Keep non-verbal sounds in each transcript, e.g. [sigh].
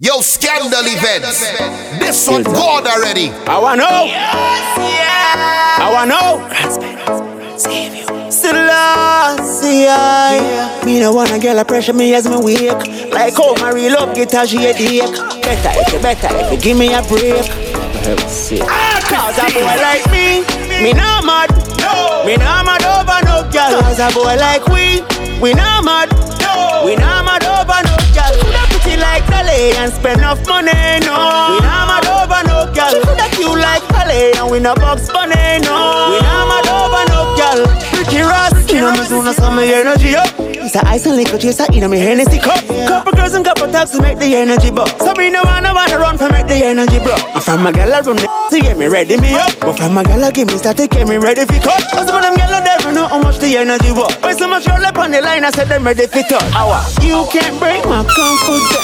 Yo, scandal events. This one God already. I wanna know. Yes, yeah. I wanna know. Save you. Selassie, yeah. Me no wanna get a pressure me as me wake. Like how my real love get a headache. Better if you better if you give me a break. Ah, cause a boy like me, me not mad. No. Me not mad over no girl. Cause a boy like we, we not mad. No. We not like and spend enough money, no. We not mad over no girl. That you like Dolly and we no box bunny, no. We not mad over no girl. Ricky Ross, you know me soon as some energy up. It's a ice and liquor chaser in a me Hennessy cup. Couple girls and couple taps to make the energy buck. So me no wanna wanna run for make the energy bro. I'm from a gal from the to get me ready me up. But from a gal give me start to get me ready for cut. Cause some of them gal never know how much the energy was. Why so much roll up on the line I said them ready for cut. Hour. You can't break my confidence.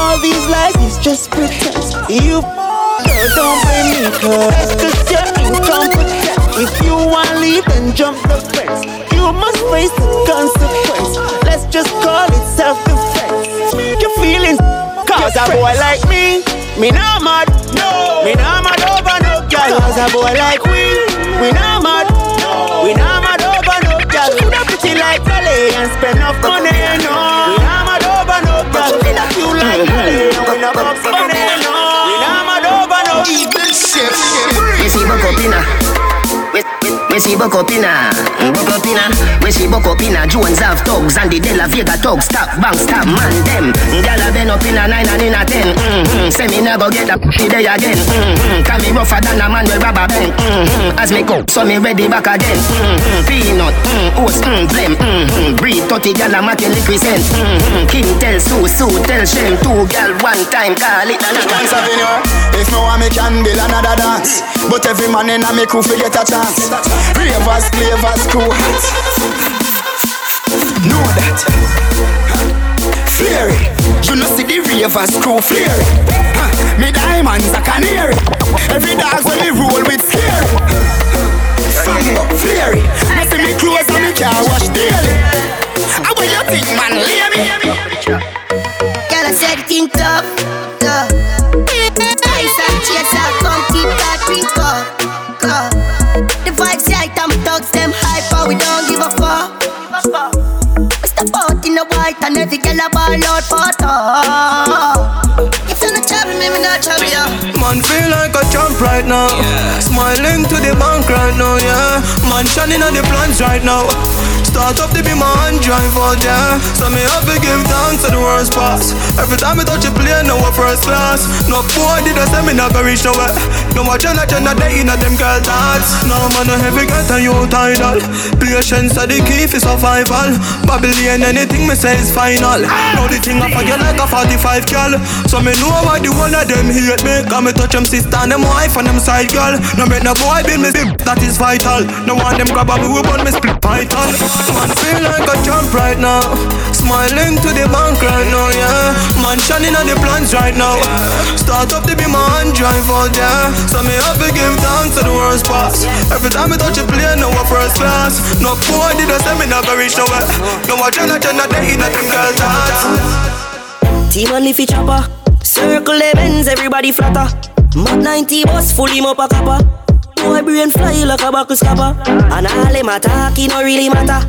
All these lies is just pretense. You don't blame me cause cause you're incompetent. If you wanna leave then jump the fence. You must face the consequence. Let's just call it self-defense. Your feelings cause a boy like me, me not mad. No, me not mad over no girl. Cause a boy like we, we not mad. No, we not mad over no girl. Coulda pretty like Dolly and spend enough money. No, See buck up inna, buck up inna. We see buck up inna. Jones have thugs and the De La Vega thugs. Stop, bang, stop, man them. Gyal a been up inna nine and inna ten. Mm-hmm. Say me never get up, she there again. Mm-hmm. Can me rougher than a man with rubber band. Mm-hmm. As me go, so me ready back again. Mm-hmm. Peanut, mm, oats, mm, blem. Mm-hmm. Breed 30 gyal a matin liquid scent. Mm-hmm. King tell Sue, Sue tell Shem. Two gyal one time call it. Dance Avenue. If no one me can build another dance, but every man in a me crew forget a chance. Ravers, flavors, crew hot. Know that. Flary, you know see the ravers crew flary. Huh. Me diamonds a canary. Every dog when me roll with scary. Fango, flary. Me see me clothes and me car wash daily. How will you think, man? Leave me. Girl, I said it in tough, we don't give a fuck. We step out in the white and every girl a ball out for talk. If you're not trouble, me, me not trouble you. Man feel like a champ right now. Smiling to the bank right now, yeah. Man shining on the plans right now. Start up to be my hand drive out there. So me have to give thanks to the worst pass. Every time I touch a plane, now a first class. No boy did I say me gonna reach nowhere. No more Jenna Jenna day in a them girl dance. No man a heavy get and you tidal. Patience are the key for survival. Babylon anything me say is final. Now the thing I forget like a 45 girl. So me know why the one of them hate me. Cause me touch them sister and them wife and them side girl. No make no boy build me that is vital. No one them grab a me weapon me split python. Man feel like a champ right now. Smiling to the bank right now, yeah. Man shining on the plans right now. Start up to be my hand drive there. So me have to give thanks to the worst pass. Every time I touch a plane, now a first class. No boy did I say me not gonna reach nowhere. No more Jenna Jenna day in a them girl dance. Team on leafy chopper. Circle the bends, everybody flatter. Mad 90 bus, full him up a copper. Boy brain fly like a buckle scupper. And all him attack, it no really matter.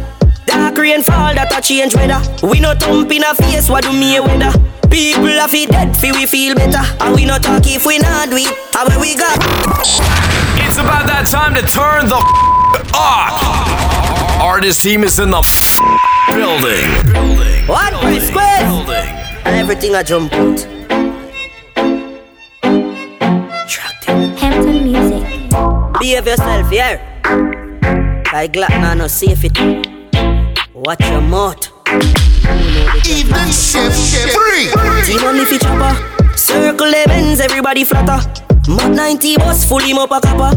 Dark rain fall, that a change weather. We no thump in a face, what do me a weather? People have it dead, feel we feel better. And we no talk if we not do it. How we got? It's about that time to turn the [laughs] off. Artist team is in the [laughs] building. What? Three squares? And everything I jump out. Hampton Music. Behave yourself, yeah. Like Glock, nah, no safety. Watch your mouth. Even shit. Free. Team on leafy chopper. Circle the bends, everybody flatter. Mad 90 bus, full him up a copper.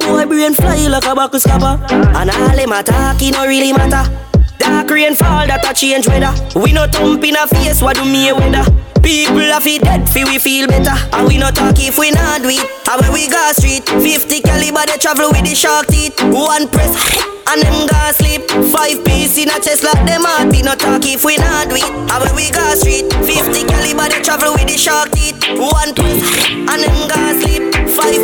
Boy brain fly like a buckle scupper. And all him attack, it no really matter. Dark rain fall, that a change weather. We no thump in a face, what do me weather? People have it dead, feel we feel better. And we not talk if we not do it. And when we go street, 50 caliber they travel with the shark teeth. One press [laughs] and them go sleep. Five piece in a chest like them heart. We not talk if we not do it. And when we go street, 50 caliber they travel with the shark teeth. One press [laughs] and them go sleep. Five.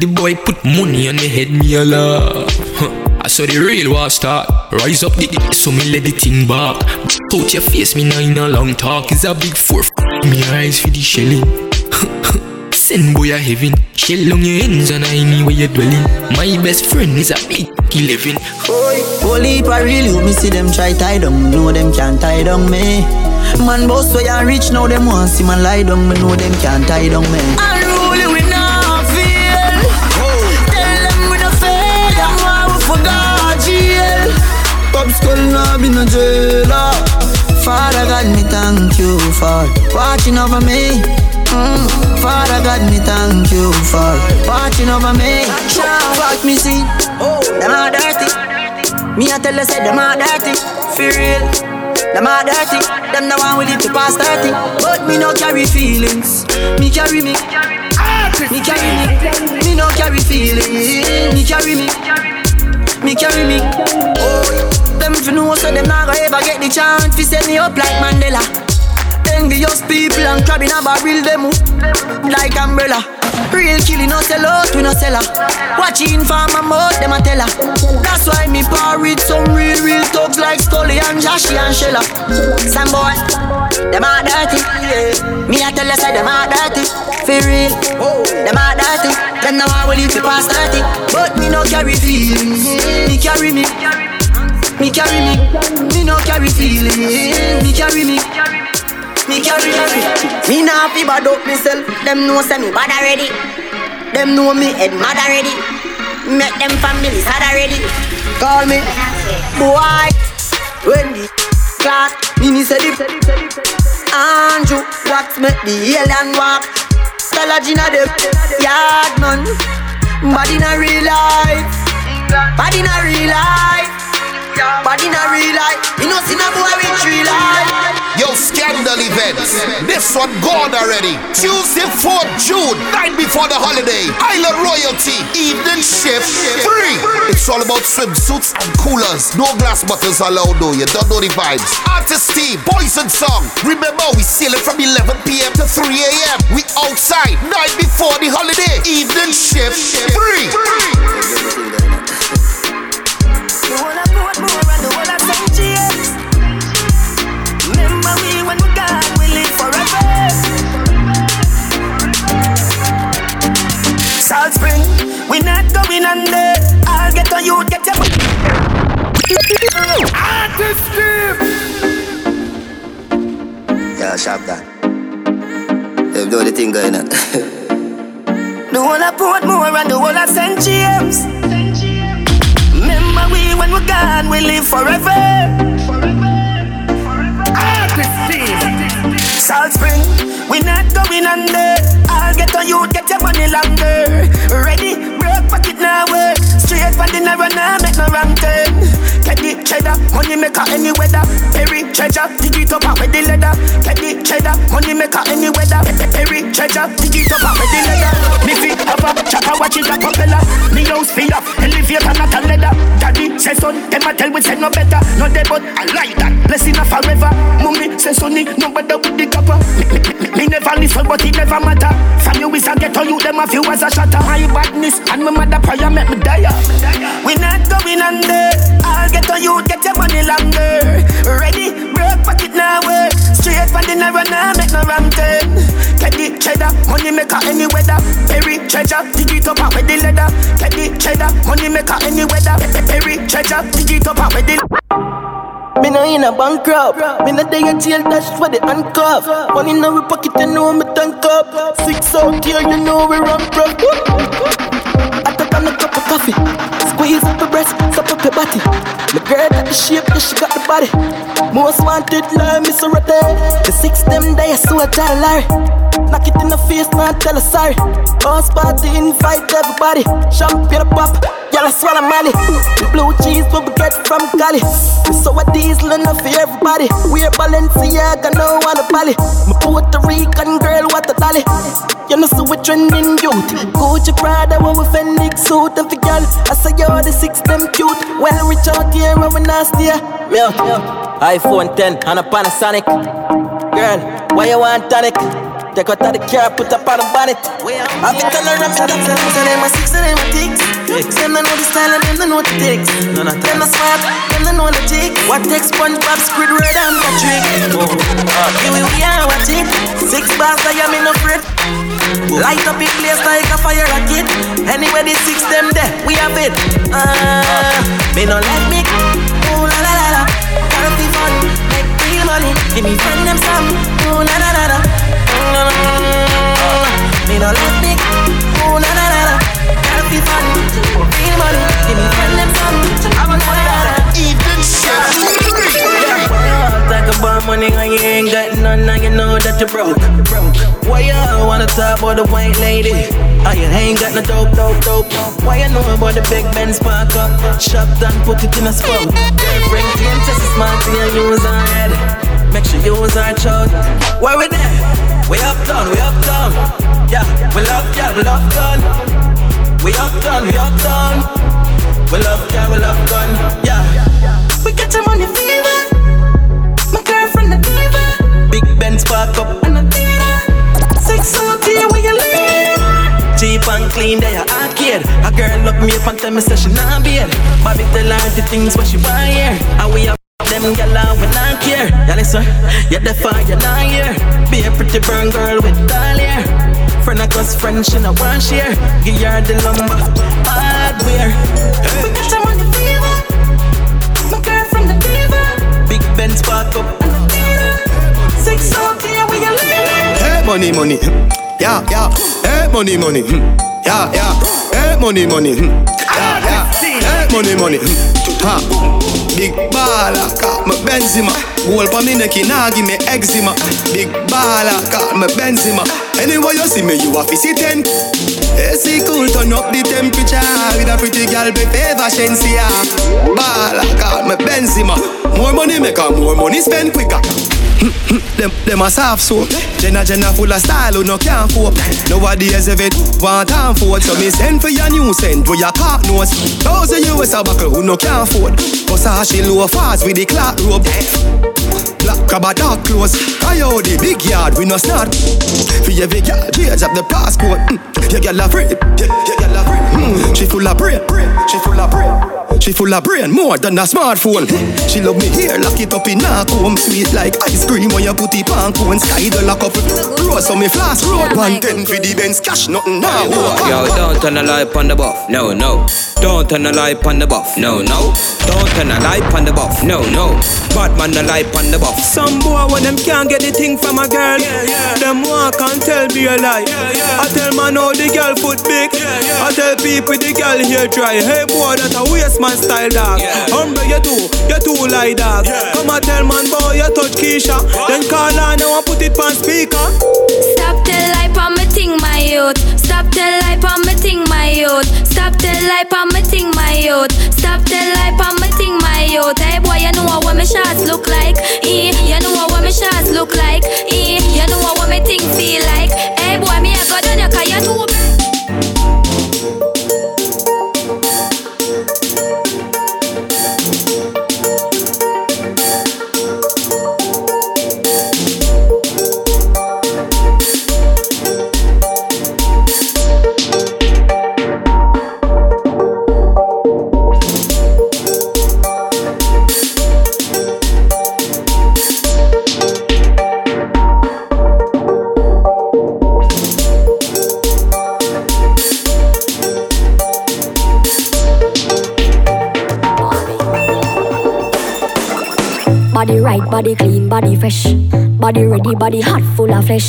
The boy put money on the head, me a laugh. I saw the real war start. Rise up the so me let the thing back. Out your face, me now in a long talk. Is a big four. Me eyes for the shelling. [laughs] Send boy a heaven. Shell on your ends and I me where you dwelling. My best friend is a big eleven. Holy for real, you me see them try tie down, know them can't tie down me. Man boss where you reach now them want see man lie down, me know them can't tie down me. Pop skull now be no jailer. Father God, me thank you for watching over me. Mm. Father God, me thank you for watching over me. Fuck me see, oh, them are dirty. Me I tell you say them are dirty, for real. Them are dirty, them the one with it to pass 30 But me no carry feelings, me carry me Me carry me, me no carry feelings Me carry me, me carry me Oh, them fi know so them not gonna ever get the chance Fi set me up like Mandela Envious people and crab in a barrel them like umbrella. Real killing no sell out, we no sell her. Watching for my mouth, them a tell her. That's why me par with some real, real thugs like Scully and Joshy and Shella. Some boy, them are dirty. Me a tell you say them are dirty. For real, them are dirty. Them know how we live to pass 30. But me no carry feelings. Me carry me. Me carry me. Me no carry feelings. Me carry me. Me carry me. Me nah fi bad up myself. Them know say me bad already. Them know me head mad already. Make them family sad already. Call me boy. When the clock, me me say the Andrew wax make the alien walk. Tell a Gina the yard man. Bad in a real life. Bad in a real life. Bad in a real life. You know see no boy with real life. Yo, scandal events. This one gone already. Tuesday, 4th June, night before the holiday. Island Royalty, evening shift, free. It's all about swimsuits and coolers. No glass bottles allowed though, you don't know the vibes. Artist team, boys and song. Remember, we seal it from 11 p.m. to 3 a.m. We outside, night before the holiday. Evening shift, free. Salt Spring, we not going under. I'll get on you, get your Artist Steve. Yeah, sharp that. Them do the thing going [laughs] on. The whole of Portmore and the whole of St. James. Remember we when we gone, we live forever. Salt Spring, we not going under. I'll get on you, get your money longer. Ready, broke pocket now work. Straight for dinner and now make no wrong turn. The cheddar, money maker any weather. Perry treasure, dig it up out with the leather. The cheddar, money maker any weather. Perry treasure, dig it up out with the leather. Me fit have a chopper, watch it a propeller. Me house feel up, elevator not a leather. Daddy say son, them a tell we say no better. No dead but I like that. Blessing a forever. Mummy say sonny, no better with the copper. Me, me, me, me never listen, but it never matter. From you is a ghetto, you them a few as a shatter. My badness and my mother prayer make me die. We not going under. I'll get on you, get your money longer. Ready, broke pocket now work. Straight for dinner and now make no wrong turn. Get the cheddar, money maker any weather. Perry treasure, dig it up out with the leather. Get the cheddar, money maker any weather. Perry treasure, dig it up out with the Me no in a bankrupt. Me no day a jail dash for the handcuff. Money in our pocket, you know me tank up. Six out here, you know we run rough. On a cup of coffee. Squeeze up your breast, suck up your body. My girl got the shape, yeah, she got the body. Most wanted, like Miss Rate. The six them days, so I tell Larry. Knock it in the face, man, tell her sorry. House party, invite everybody. Champagne pop, y'all swallow Molly. The blue cheese what we get from Cali. So a diesel enough for everybody. We're Balenciaga, no one a Bali. My Puerto Rican girl, what a dolly. You know, so we trending youth. Gucci Prada, what we Fenix suit. And for girl, I say you're the six, them cute. Well, reach out here, when we nasty. Me out, iPhone 10 and a Panasonic. Girl, why you want tonic? Take out of the car, put up on the bonnet. I've been telling them, I'm telling them, my six and my ticks. Them know the style and them know the ticks. Them the smart, them know the tick. What takes SpongeBob, Squidward, and Patrick? Oh, here we are, watch it. Six bars, I am in a fret. Light up the place like a fire rocket. Anyway, the six them there, we have it. Uh, me no let me. Ooh la la la la. Gotta be fun, make real money. Give me friend them some. Ooh la la la la. Me no let me Ooh na na na na Gotta be fun Real money Give me friend them some I'm a about money and you ain't got none Now you know that you broke Why you wanna talk about the white lady Oh, you ain't got no dope, dope, dope Why you know about the big Benz park up Shop done, put it in a spot Girlfriend claim just as smart you use her head Make sure you use her child Why we there? We up done, we up done. Yeah, we love, yeah, we love gun. We up done, we up done. We love, yeah, we love gun. Yeah. We got your money fever. Big Benz park up and. Six here where you live. Cheap and clean, they are arcade. A girl look me up and tell me say she not beard. Bobby tell her the things what she want here. And we have them gyal we not care. Yeah, listen, you're the fire, you're not here. Be a pretty burn girl with doll hair. Friend of cause friend, she no want share. Give her the lumber, hardware. We got some money fever. My girlfriend the diva. Big Benz park up and the theater. Six out here, we are living. Hey, money, money. Yeah, yeah. Hey, money, money. Hmm. Yeah, yeah. Hey, money, money. Hmm. Yeah, yeah. Hey, money, money. Hmm. Ha. Big baller, call me Benzema. Goal pa me neck, nah give me eczema. Big baller, call me Benzema. Anyway you see me, you a fi see ten. AC cool, turn up the temperature with a pretty girl be favor Shensia. Baller, call me Benzema. More money make her more money spend quicker. Them, them a soft soap. Jenna Jenna full of style who no can't cope. Nowadays if it want time for it, so me send for your new send where your cock nose. Thousand US a buckle who no can't afford. Cause how she low fast with the clock rope. Black a dark clothes. Coyote big yard we no start. For every yard, change up the passport. Mm. Your girl a free, yeah, your girl a free. Mm. She full of brain, she full of brain. She full of brain, more than a smartphone. She love me here, lock it up in a comb. Sweet like ice cream when you put it on cone. Sky the lock up. Rose on me flash road. One ten for the Benz cash, nothing now. Yo, don't turn the light on the buff, no, no. Don't turn the light on the buff, no, no. Don't turn the light on the buff, no, no. Batman the light on the buff. Some boy when them can't get the thing from a girl, yeah them walk and tell me a lie. I tell man how the girl foot big. yeah I tell people the girl here try. Hey boy, that a waste man style dog. Humble you too, you too like dog. Come and tell man boy you touch Keisha. Then call her now and put it on speaker. Stop tell lie on me ting my youth. Stop tell lie on me ting my youth. Stop tell lie on me ting my youth. Stop tell lie on Hey boy, you know what my shots look like. Eh, you know what my shots look like. Eh, you know what my thing feel like. Hey boy, me I go down your car, you too. Body right, body clean, body fresh. Body ready, body hot, full of flesh.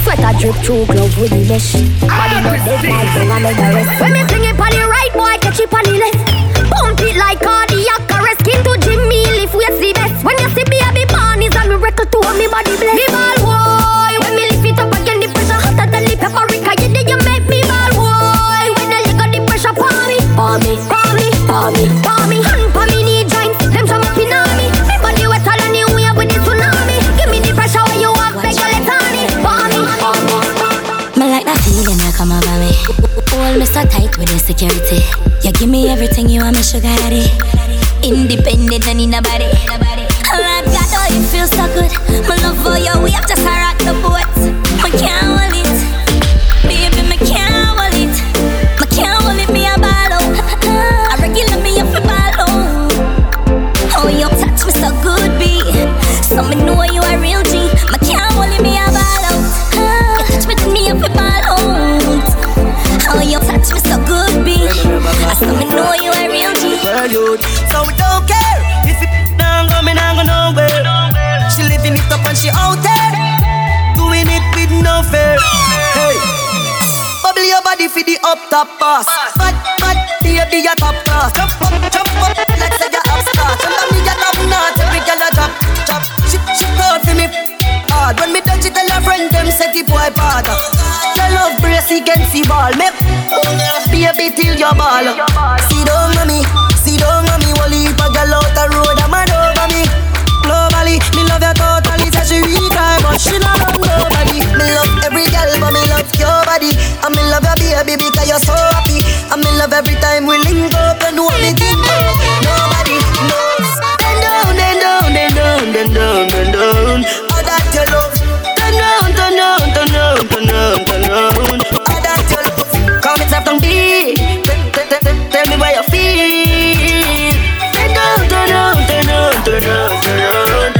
Sweater drip through glove with the mesh. Body not dead, my tongue and make the rest. When me fling it on the right, boy, catch it on the left. Pump it like cardiac arrest. Skin to Jimmy, lift waist the best. When you see me baby born, is a miracle to me body bless. Me ball security. You give me everything you want, me sugar daddy. Independent and in a body. Lord God, oh, it feels so good. My love for you, we have to rock the boat. I can't up top boss. Bad, bad, baby, you top class. Jump up, jump up, like say you up start. Under me, you top notch, every girl a drop, drop. She, she call for me hard. When me touch it, tell her friend them set it boy bad. Tell love brace against the ball. Me, baby, till your ball. See down on me, see down on me. Wally a girl out the road, I'm over me. Globally, me love you totally. Say she time, but she not your body. And me love your baby because you're so happy. And me love every time we link up and what me think of. Nobody knows. Bend down, bend down, bend down, bend down, bend down. All that you love. Turn down, turn down, turn down, turn down, turn down. All that you love. Call me Tap Down D. Tell- me where you feel. Turn down, turn down, turn down, turn down, turn down.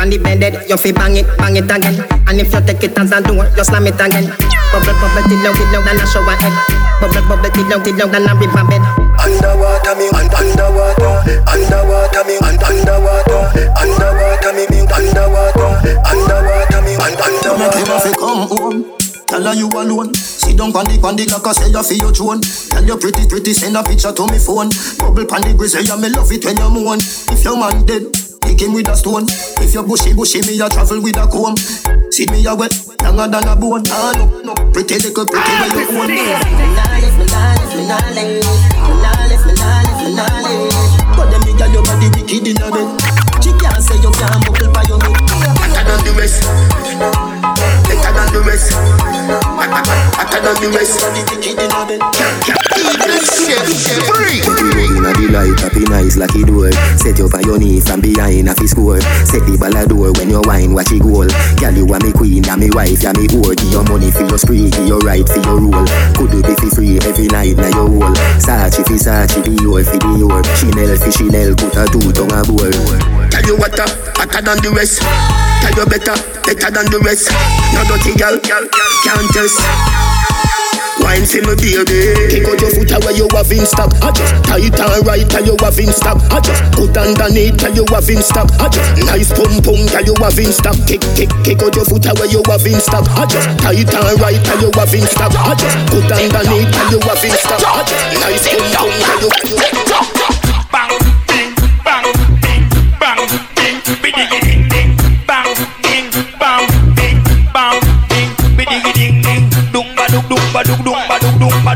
On the bed, you fi bang it, bang it again. And if you take it as a door, you slam it again. Bubble, bubble, till loud, till loud, and a shower head. Bubble, bubble, till loud, till loud, and a river bed. Underwater me, un- underwater, underwater me, un- underwater, underwater me, me, underwater, underwater me, un- underwater. Make him have to come home. Tell her you alone. Sit down on the on the like I say you feel your throne. Tell you pretty pretty send a picture to me phone. Bubble pan the grizzly, yeah me love it when you moan. If your man dead, pick him with a stone. If you bushy bushy, me a travel with a comb. See me a wet, younger than a bone. Ah no no, pretty little pretty where you own. Me nah me nah me nah. Me nah me nah me nah left. But them got your body wicked in a bed. She can't say you can't buckle by your neck. Hotter than the rest, the rest, hotter than the rest. In a inna the light, happy nice lucky door. Set you on your knee from behind a fi score. Set the ball a door when you wine, watch it goal. Girl, you are me queen, and me wife, ya me whore. Give your money for your spree, give your right for your rule. Could you be fi free every night na your hole? Sachi fi Sachi, Dior fi Dior. Chanel fi Chanel, put a two tongue a bowl. You what, uh, hotter than the rest. Tell you better, better than the rest. No dirty girl, can't test. Wine for me baby. Kick out your foot away you have in stock. I just tight and right tell you have in stock. I just put underneath tell you have in stock. I just nice pum pum tell you have in stock. Kick kick kick out your foot away you have in stock. I just tight and right tell you have in stock. I just put underneath tell you have in stock. I just nice pum pum tell you dung dung ba dung dung ba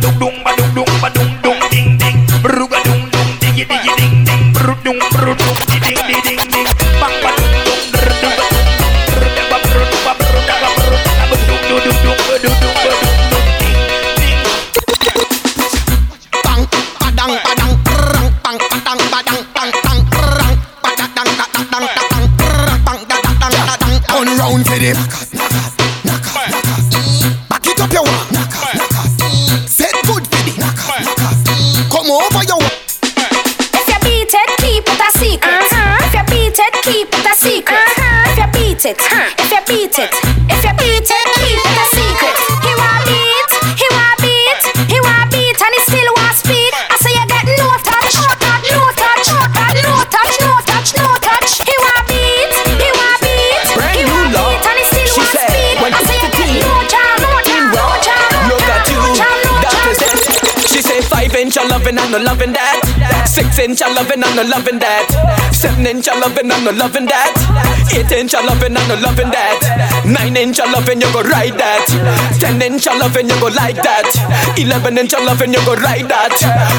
loving and no loving that. Six inch I'm loving and no loving that. Seven inch I'm loving and no loving that. Eight inch I loving and no loving that. Nine inch I loving you go ride that. Ten inch I loving you go like that. Eleven inch I loving you go ride that.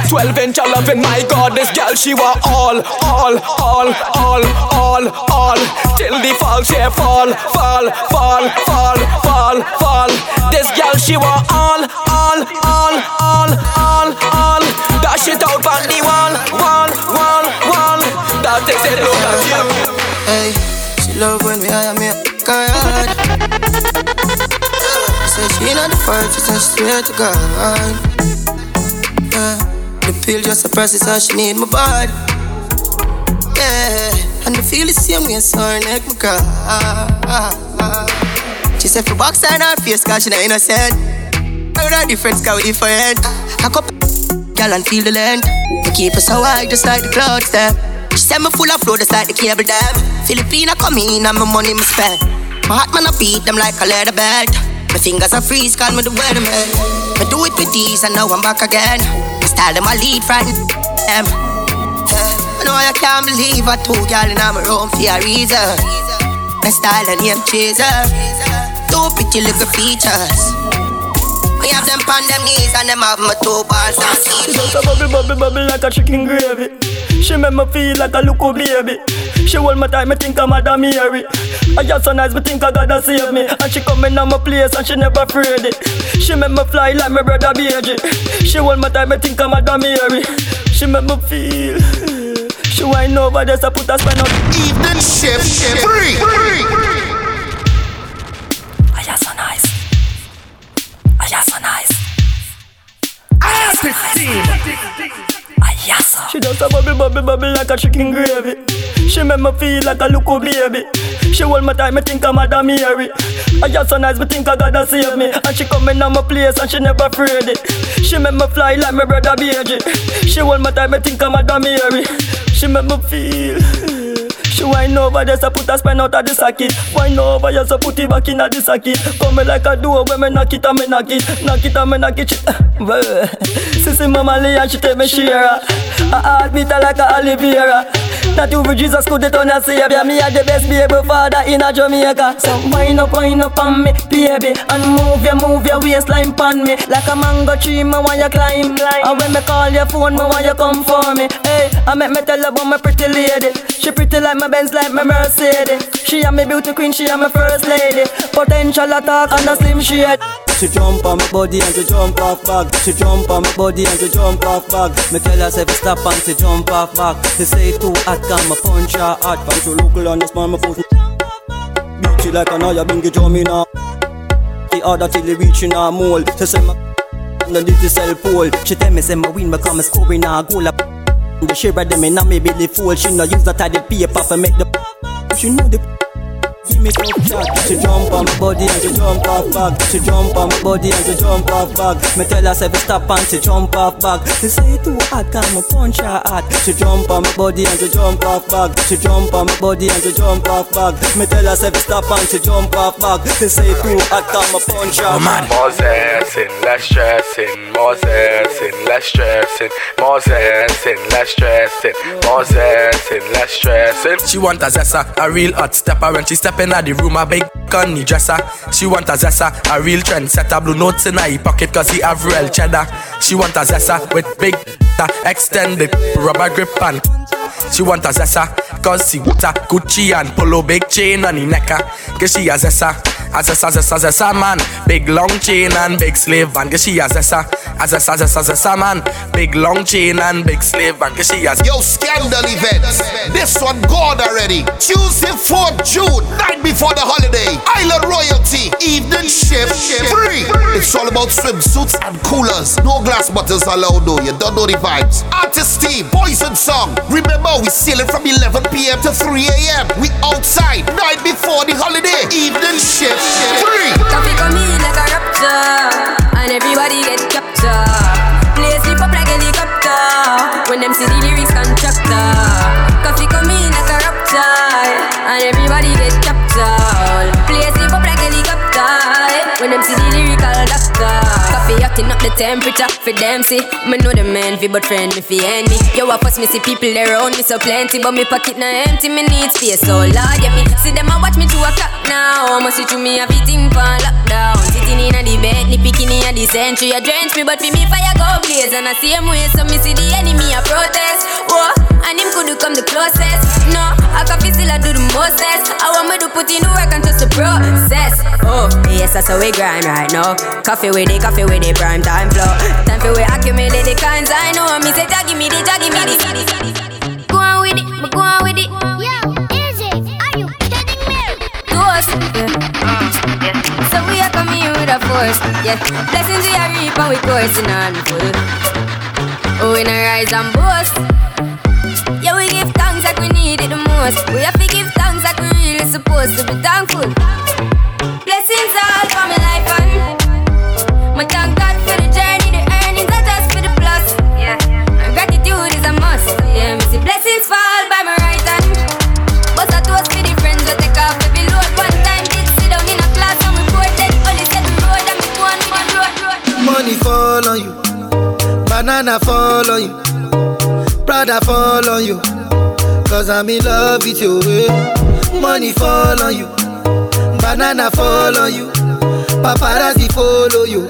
Twelve inch I loving my God this girl she want all, all, all, all, all, all. Till the fall she fall, fall, fall, fall, fall, fall. This girl she want all, all, all. all, all, all. Dash it out on the wall, wall, wall, wall. That takes it look at you. Hey, love when we hire me God. Say she not the first, she said swear to God. Yeah, the pill just a process, so she need my body. Yeah, and the feel the same way, so her neck my cry. She said for box on her face, cause she not innocent. I know difference, cause we different. I cup girl and feel the length. I keep her so high, just like the clouds them. Said me full of flow, just like the cable dam. Filipina come in and my money me spend. My heart man I beat them like a leather belt. My fingers are freeze, call me the weatherman. I do it with these and now I'm back again. My style them I lead, frighten them. Yeah. I know I can't believe I two girl in my room for a reason. My style and name chaser. Two pretty little features. We have them on them knees and them have my two balls and She just a bubble, bubble, bubble like a chicken gravy. She make me feel like a little baby. She hold my time, me think I'm Madam Mary. I just so nice, me think I gotta save me. And she come in on my place and she never afraid it. She make me fly like my brother BG. She hold my time, me think I'm Madam Mary. She make me feel. She wind over there, so put a spin up. Evening shift, shift. free. Free. Free. Nice. I just so nice. I just so nice. She just a bubble, bubble, bubble like a chicken gravy. She make me feel like a little baby. She hold my time, me think I'm Madam Mary. I just so nice, me think I gotta save me. And she come in on my place and she never afraid it. She make me fly like my brother BG. She hold my time, me think I'm Madam Mary. She make me feel. She wind over there, so put a spine out of the socket. Wind over here, so put it back in the socket. Come me like a door when me knock it and me knock it. Knock it and me knock it. She, [laughs] Sissy mama lay and she take me share. I heart beat like a Oliveira. Not even Jesus could it on a savior. Me are the best baby father in a Jamaica. So wind up, wind up on me, baby, and move your, move your waistline pon me like a mango tree. Me want you climb, and when me call your phone, me want you come for me. Hey, I make me tell about my pretty lady She pretty like my Benz, like my Mercedes She am my beauty queen, she am my first lady. Potential attack and a slim shade. She jump on my body and she jump off back. She jump on my body and she jump off back. Me tell her say stop and she jump off back. She say too hot, can me punch her hot. From she look on the smile, me push. Beat she like a Nyabinghi drum in her. The other till they reach in her mole. She say my [laughs] the little cell pole. She tell me say my win become a scoring her goal. The share of them in a me belly full. She no use that of paper for make the. [laughs] She know the. Give me tough chat. She jump on my body and she jump off back. She jump on my body and she jump off back. Me tell her say fi stop and she jump off back. She say too hard, can me punch her hard. She jump on my body and she jump off back. She jump on my body and she jump off back. Me tell her say fi stop and she jump off back. She say too hard, can me punch her oh, hard. More zessing, less stressing, more zessing, less stressing, more zessing, less stressing, more zessing, less stressing. She want a zessa, a real hot stepper when she step in the room, a big conny dresser. She want a zessa, a real trendsetter, blue notes in her pocket cause he have real cheddar. She want a zessa with big extended rubber grip and she want a zessa cause she want a Gucci and polo big chain on the necker. Uh, cause she a zessa, a zessa, zessa, zessa man. Big long chain and big slave and she a zessa, a zessa, zessa, zessa man. Big long chain and big slave and she a Yo, scandal events. This one gone already. Tuesday, 4th June, night before the holiday. Island Royalty, evening shift, free. It's all about swimsuits and coolers. No glass bottles allowed though. You don't know the vibes. Artist team, boys and song. Remember, we sailing from 11 p.m. to 3 a.m. We outside, night before the holiday. Evening shift, in like a rapture, and everybody get captured. Play sleep up like helicopter when them. Coffee come in like a rapture, and everybody get captured. Play sleep up like helicopter when them see the lyrical Coffee hotting up the temperature for them see. Me know the man fi but friend me fi any. Yo, I first me see people around me so plenty, but me pocket na empty. Me need space so Lord, yeah me see them a watch me to a clock now. I'ma see to me a beating for lockdown. Sitting in a the bed, ni picking in a the century. A drench me, but fi me fire go blaze. And I same way, so me see the enemy a protest. Whoa, and him could come the closest. No, I can feel still I do the mostest. I want me to put in the work and just the process. Oh, yes, that's how we grind right now. Coffee with it, coffee with it, prime time flow. Time for we accumulate the coins I know. Me say, jaggy me the, jaggy me the. Go on with it, go on with it. Yo, easy. Are you kidding me? Ghost. Yeah. yeah. So we are coming with a force. Yeah. Blessings we are reap and we coursing on full. Oh, we no rise and boast. Yeah, we give thanks like we need it the most. We have to give thanks like we really supposed to be thankful. My thank God for the journey, the earnings are just for the plus. Yeah, and gratitude is a must. Yeah, me see blessings fall by my right hand. But I toast for the friends that take off every load. One time did sit down in a class and report that only set the road and me go on with the road. Money fall on you, banana fall on you, Prada fall on you. Cause I'm in love with you. eh. Money fall on you, banana fall on you, paparazzi follow you.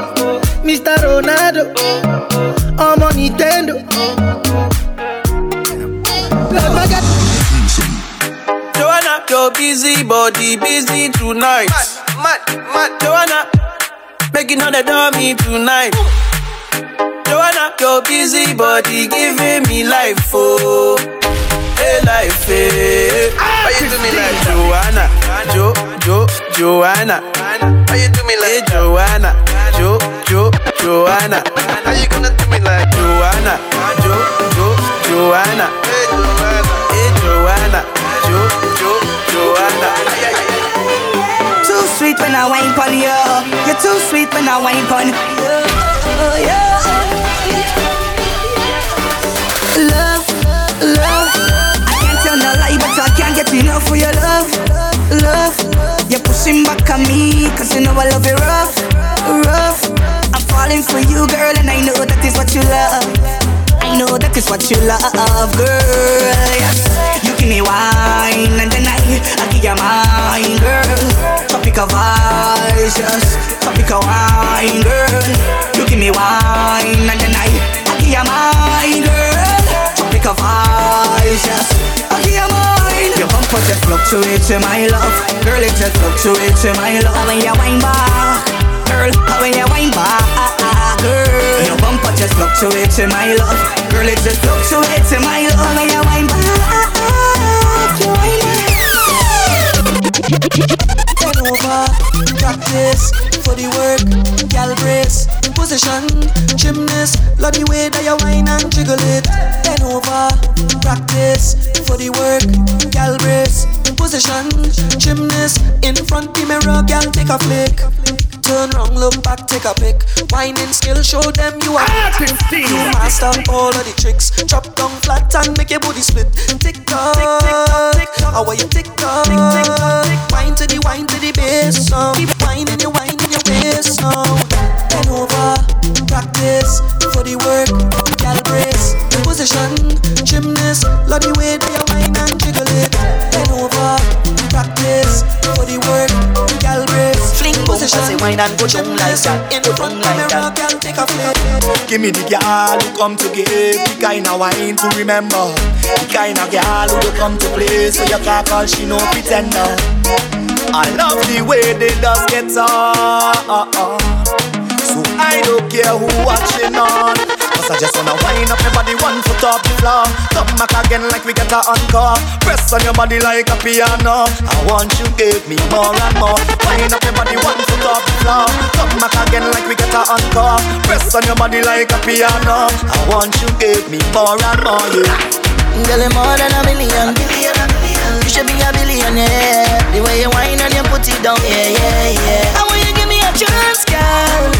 Mr. Ronaldo, I'm on Nintendo. Cause my guys Joanna, your busy body busy tonight. Mad, mad, mad. Joanna, making all the dummy tonight. Joanna, your busy body giving me life, oh, hey life, hey. Why you do me like Joanna, Jo, Jo, Joanna? Why you do me like Joanna, Jo, Jo, Joanna? How you gonna do me like Joanna, Jo, Jo, Joanna? Hey Joanna, hey Joanna, Jo, Jo, Joanna. Ay, ay, ay. Too sweet when I wine pon you. You're too sweet when I wine pon you. Oh, yeah. Love, love. I can't tell no lie, but I can't get enough for your love, love. Pushing back on me, cause you know I love you rough, rough. I'm falling for you, girl, and I know that is what you love. I know that is what you love, girl. Yes. You give me wine and then I, I give you mine, girl. Tropical vibes, yes. Tropical wine, girl. You give me wine and then I, I give you mine, girl. Tropical vibes, yes. I give you mine. Bumper just fluctuates in my love, girl. It just fluctuates in my love. When you wine back, girl. When you wine back, girl. Your bumper just fluctuates in my love, girl. It just fluctuates in my love. When you wine back, you wine back. Turn over, practice for the work, gal brace, position, gymnast, love the way that you whine and jiggle it. Turn over, practice for the work, gal brace, position, gymnast, in front the mirror, gal take a flick. Turn round, look back, take a pic. Whining skill, show them you are ah, You master all of the tricks. Drop down flat and make your booty split. Tick tock, how are you tick tock? Wine to the wine to the bass. Keep whining, you whining your waist now. Bend over, practice for the work. Gal brace, position, gymnast. Love the way that you whine and jiggle it. Bend over, practice for the work. Gal brace, Fling position. bumpers, say wine and go down like that. In Go front down like that. girl, take a flick. Give me the girl who come to give The kind of wine to remember The kind of girl who do come to play So you can't call she no pretender I love the way they just get on. So I don't care who watching on. Cause I just wanna wind up my body one foot off the floor. Come back again like we get a encore. Press on your body like a piano. I want you give me more and more. Wind up your body one foot off the floor. Come back again like we get a encore. Press on your body like a piano. I want you give me more and more yeah. Girl, you're more than a million. You should be a billionaire. The way you you put it down, yeah, yeah, yeah. I want you give me a chance, girl,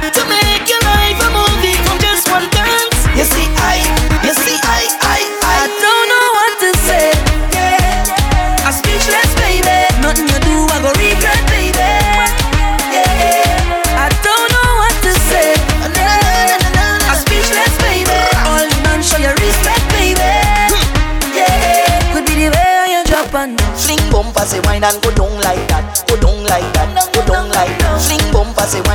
to make your life a movie from just one dance. You see, I, you see, I, I, I don't know what to say. Yeah, I'm speechless, baby. Nothing you do, I go regret, baby. Yeah, I don't know what to say. I'm speechless, baby. All man show your respect, baby. Hmm. Yeah, could be the way you drop and Fling bumper, say wine and go down.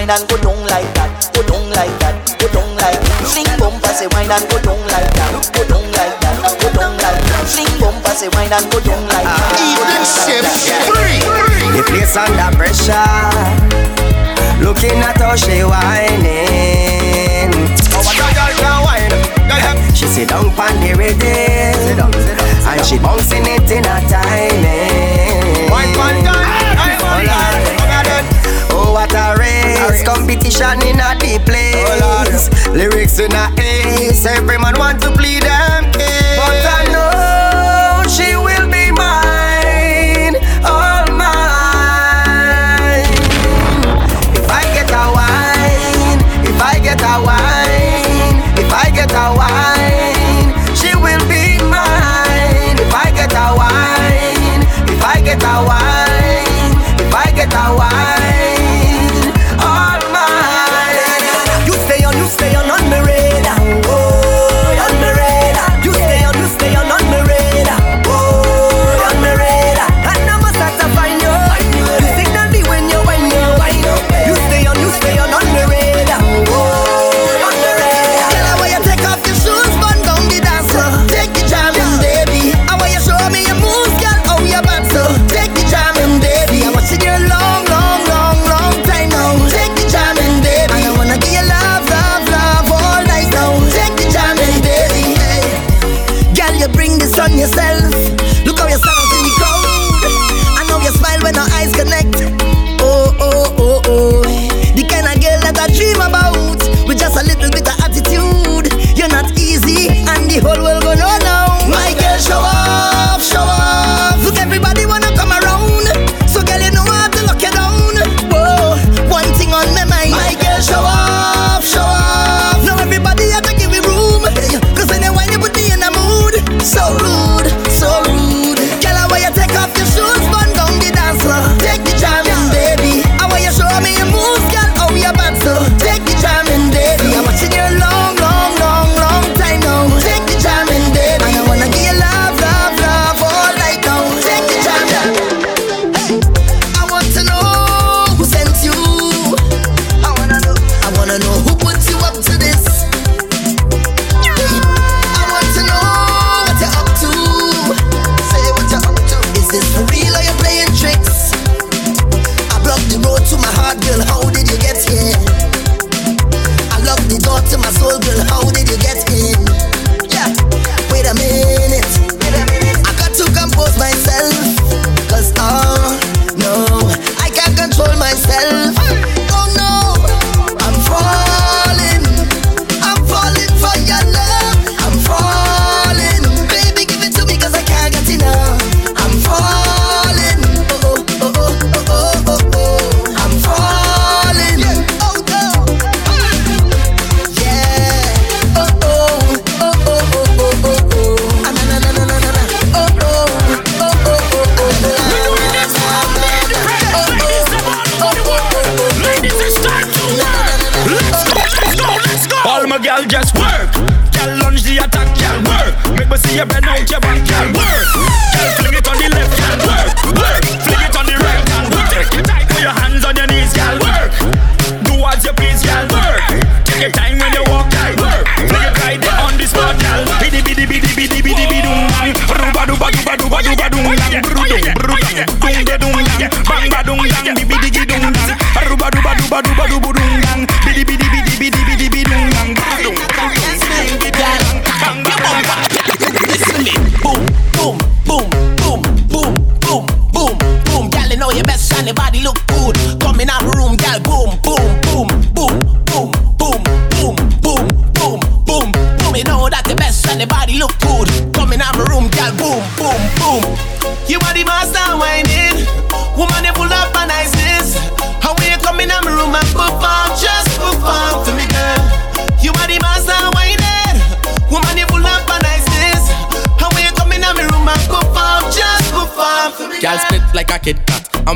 wine and go down like that, go down like that, go down like that. Fling bumper say wine and go down like that, go down like that, go down like that. Fling bumper say wine and go down like that. Even shift free. The place under pressure. Looking at how she whining. Oh, what a girl can whine. She sit down on the rhythm, and she bouncing it in a timing. competition in a deep place. Oh, Lyrics in a ace, every man want to play them.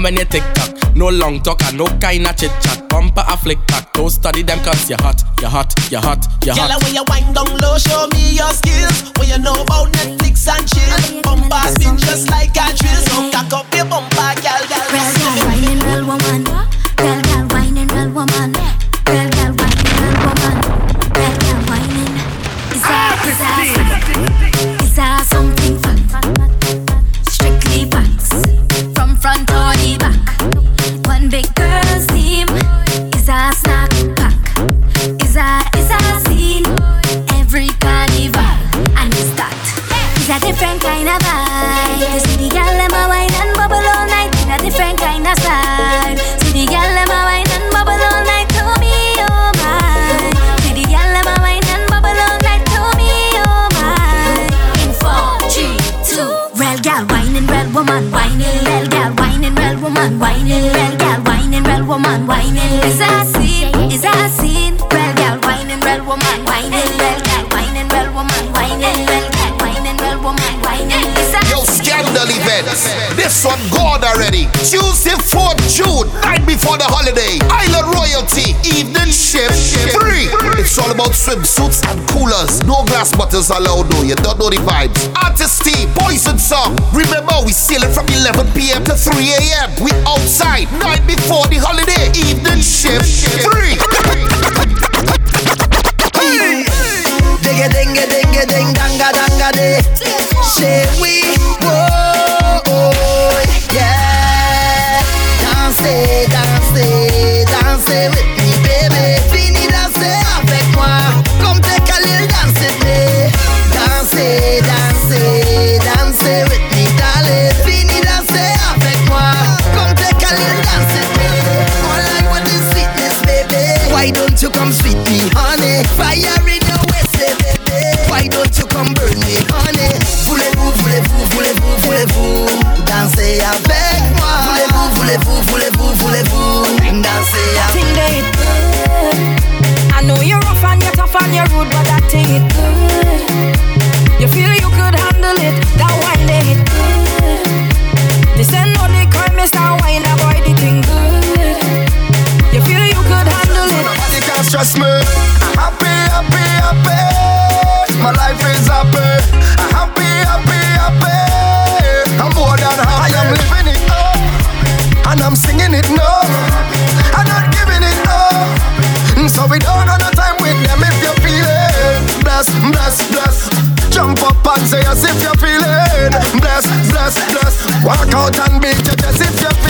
when you tick tock. No long talk and no kind of chit chat. Bumper a flick back. Don't study them cause you're hot, you're hot, you're hot, you're hot. Yeah, when you wind down low, show me your skills. When you know about Netflix and chill. Bumper spin just like a drill. So cock up your bumper. Swimsuits and coolers. No glass bottles allowed, no. You don't know the vibes. Artist team, poison song. Remember, we sailing from 11 p.m. to 3 a.m. We outside, night before the holiday. Evening shift, free. Digga dinga dinga ding danga danga day. Say we come sweet me, honey? Fire Stress me. Happy, happy, happy. My life is happy. Happy, happy, happy. I'm more than happy. I am living it up. And I'm singing it now. I'm not giving it up. So we don't have no time with them if you feel it. Bless, bless, bless. Jump up and say yes if you're feeling bless, bless, bless. Walk out and beat your chest if you're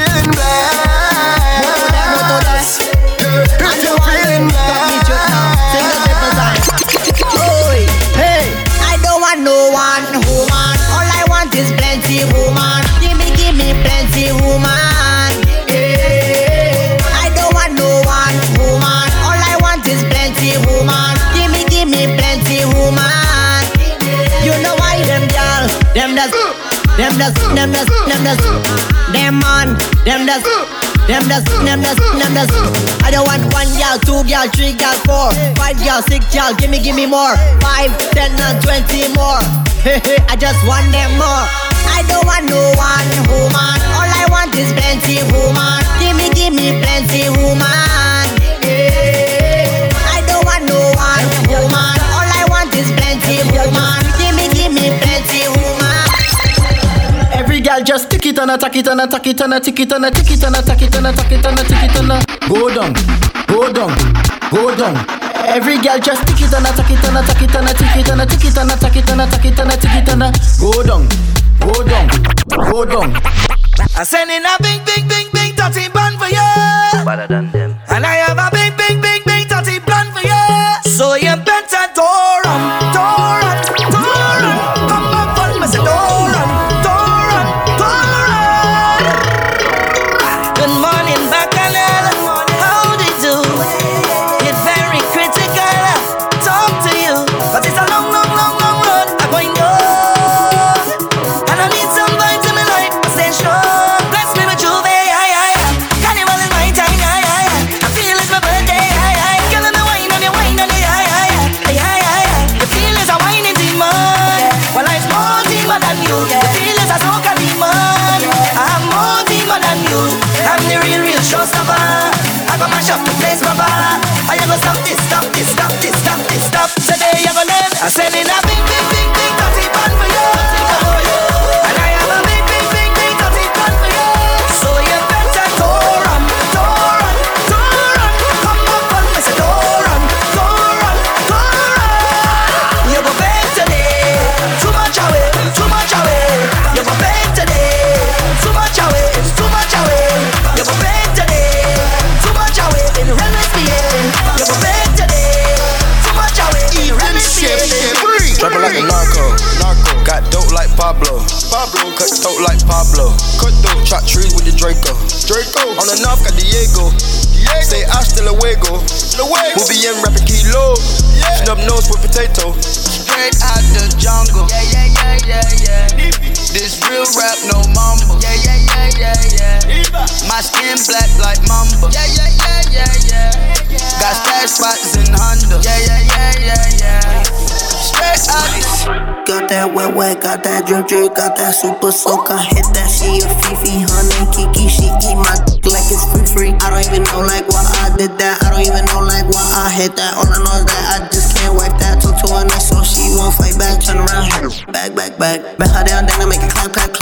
does, them does, them does, them man, them does. Them does, them does, them does. I don't want one girl, two girl, three girl, four, five girl, six girl. Give me, give me more. Five, ten, and twenty more. I just want them more. I don't want no one woman. All I want is plenty woman. Give me, give me plenty woman. Yeah. I don't want no one woman. All I want is plenty woman. Girl just tick it and attack it and attack it and attack it and attack it and attack it and attack it and attack it and go down, go down, go down. Every girl just tick it and attack it and attack it and attack it and attack it and attack it and attack it and attack it and go down, go down, go down. I send in a big, big, big, big dirty bun for you. Better than them. And I have a big, big, big, big dirty plan for you. So you better door 'em, I said, it. Chop trees with the Draco. Draco. On the north, got Diego. Diego. Say hasta luego. Luego. We'll be in rapping kilo. Yeah. Snub nose with potato. Straight out the jungle. Yeah, yeah, yeah, yeah, yeah. This real rap, no mumble. Yeah, yeah, yeah, yeah, yeah. My skin black like mamba. Yeah, yeah, yeah, yeah, yeah. Got stash spots in Honda. Yeah, yeah, yeah, yeah, yeah. Straight out. Got that wet wet, got that drip drip, got that super soak. I hit that she a Fifi, honey Kiki. She eat my dick like it's free free. I don't even know like why I did that. I don't even know like why I hit that. All I know is that I just can't wipe that. Talk to her next so she won't fight back. Turn around, back, back, back. Bet her down, then I make it clap, clap,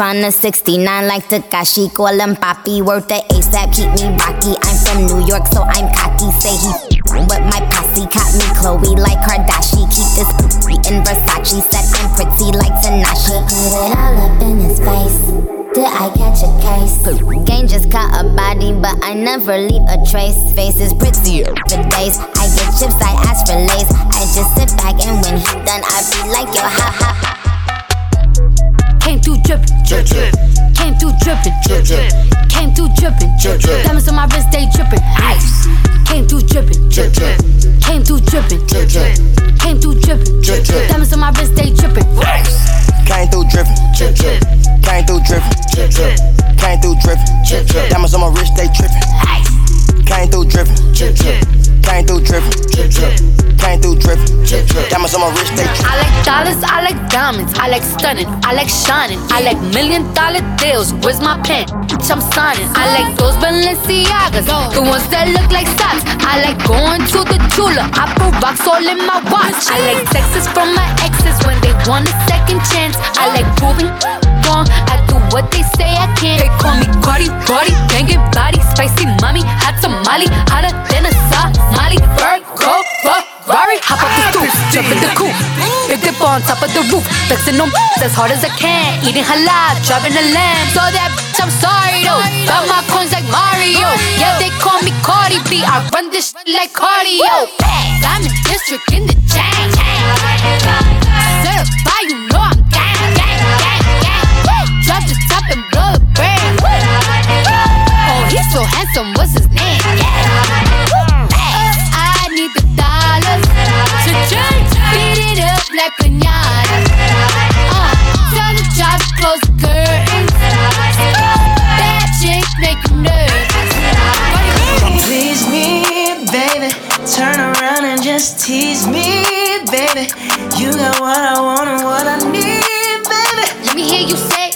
Tryna 69 like Tekashi, call him Papi. Worth the ASAP, keep me rocky. I'm from New York, so I'm cocky. Say he but my posse caught me Chloe like Kardashian. Keep this in Versace, said I'm pretty like Tanashi. Put it all up in his face. Did I catch a case? Game just caught a body, but I never leave a trace. Face is pretty for days. I get chips, I ask for lace. I just sit back and when he done, I be like, yo, ha ha ha. Came through drippin', drip, drip. Came through drippin', drip, drip. Came through drippin', drip, drip. Diamonds on my wrist, they drippin', ice. Came through drippin', drip, drip. Came through drippin', drip, drip. Came through drippin', drip, drip. Diamonds on my wrist, they drippin', ice. Came through drippin', drip, drip. Came through drippin', drip, drip. Came through drippin', drip, drip. Diamonds on my wrist, they trippin', ice. Came through drippin', drip, drip. Came through drippin', drip, drip. Came through drippin', drip, drip. Diamonds on my wrist, they trippin'. I like dollars, I like diamonds, I like stunning, I like shining, I like million dollar deals. Where's my pen? Bitch, I'm signing. I like those Balenciagas, the ones that look like socks. I like going to the jeweler. I put rocks all in my watch. I like texts from my exes when they want a second chance. I like proving wrong. I do what they say I can't. They call me Cardi, Cardi, banging body, spicy mommy, hot tamale, hotter than a Somali. Virgo, Ferrari, hop up the stoop, jump in the coupe, big dip on top of the roof, flexing on as hard as I can, eating halal, driving a lamb. So that bitch, I'm sorry though. Got my coins like Mario. Yeah, they call me Cardi B. I run this shit like cardio. I'm district in the chain. Certified, you know I'm so handsome. What's his name? I need the dollars to change. Beat it up like pinata. Uh, tell the jobs close the curtains. Bad chick make you nervous. Please me, baby. Turn around and just tease me, baby. You got what I want and what I need, baby. Let me hear you say,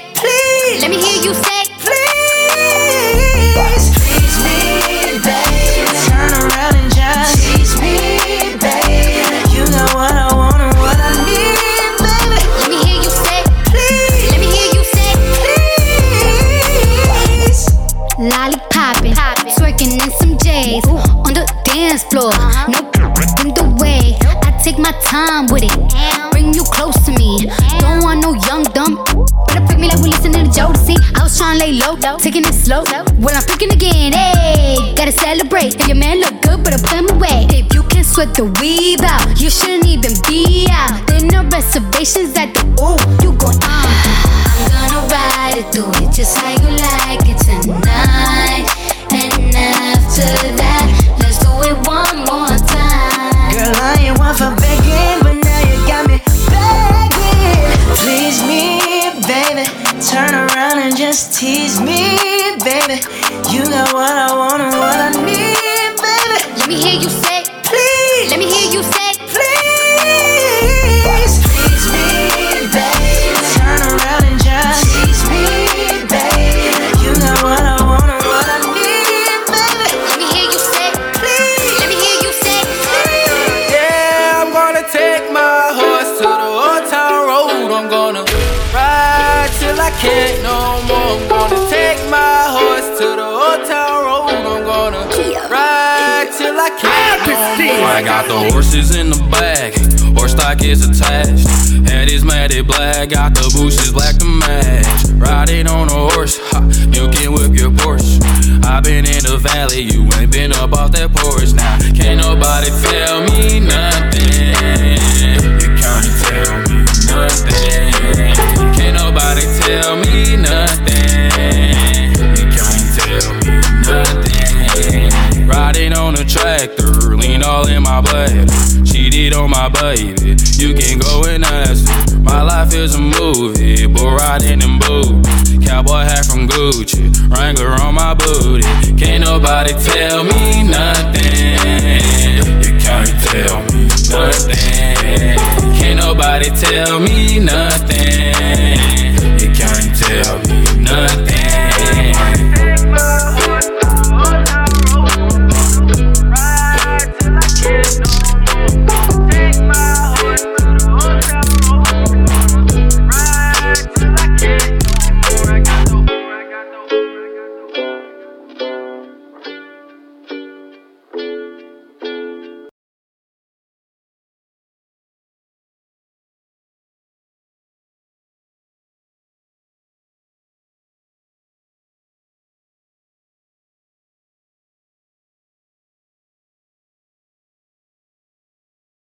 time with it. Bring you close to me. Don't want no young dumb. Better pick me like we listening to Jodeci. I was trying to lay low, taking it slow. When I'm picking again, hey, gotta celebrate. If your man look good, better put him away. If you can sweat the weave out, you shouldn't even be out. There no reservations at the ooh, you gon' uh. I'm gonna ride it through it just like is attached. Head is matted black, got the bushes black to match. Riding on a horse, ha, you can whip your Porsche. i been in the valley, you ain't been up off that porch. Now, can't nobody tell me nothing. You can't tell me nothing. Can't nobody tell me nothing. You can't tell me nothing. Riding on a tractor, lean all in my blood on my baby. You can go and ask her. My life is a movie, bull riding in boots. Cowboy hat from Gucci, Wrangler on my booty. Can't nobody tell me nothing. You can't tell me nothing. Can't nobody tell me nothing. You can't tell me nothing.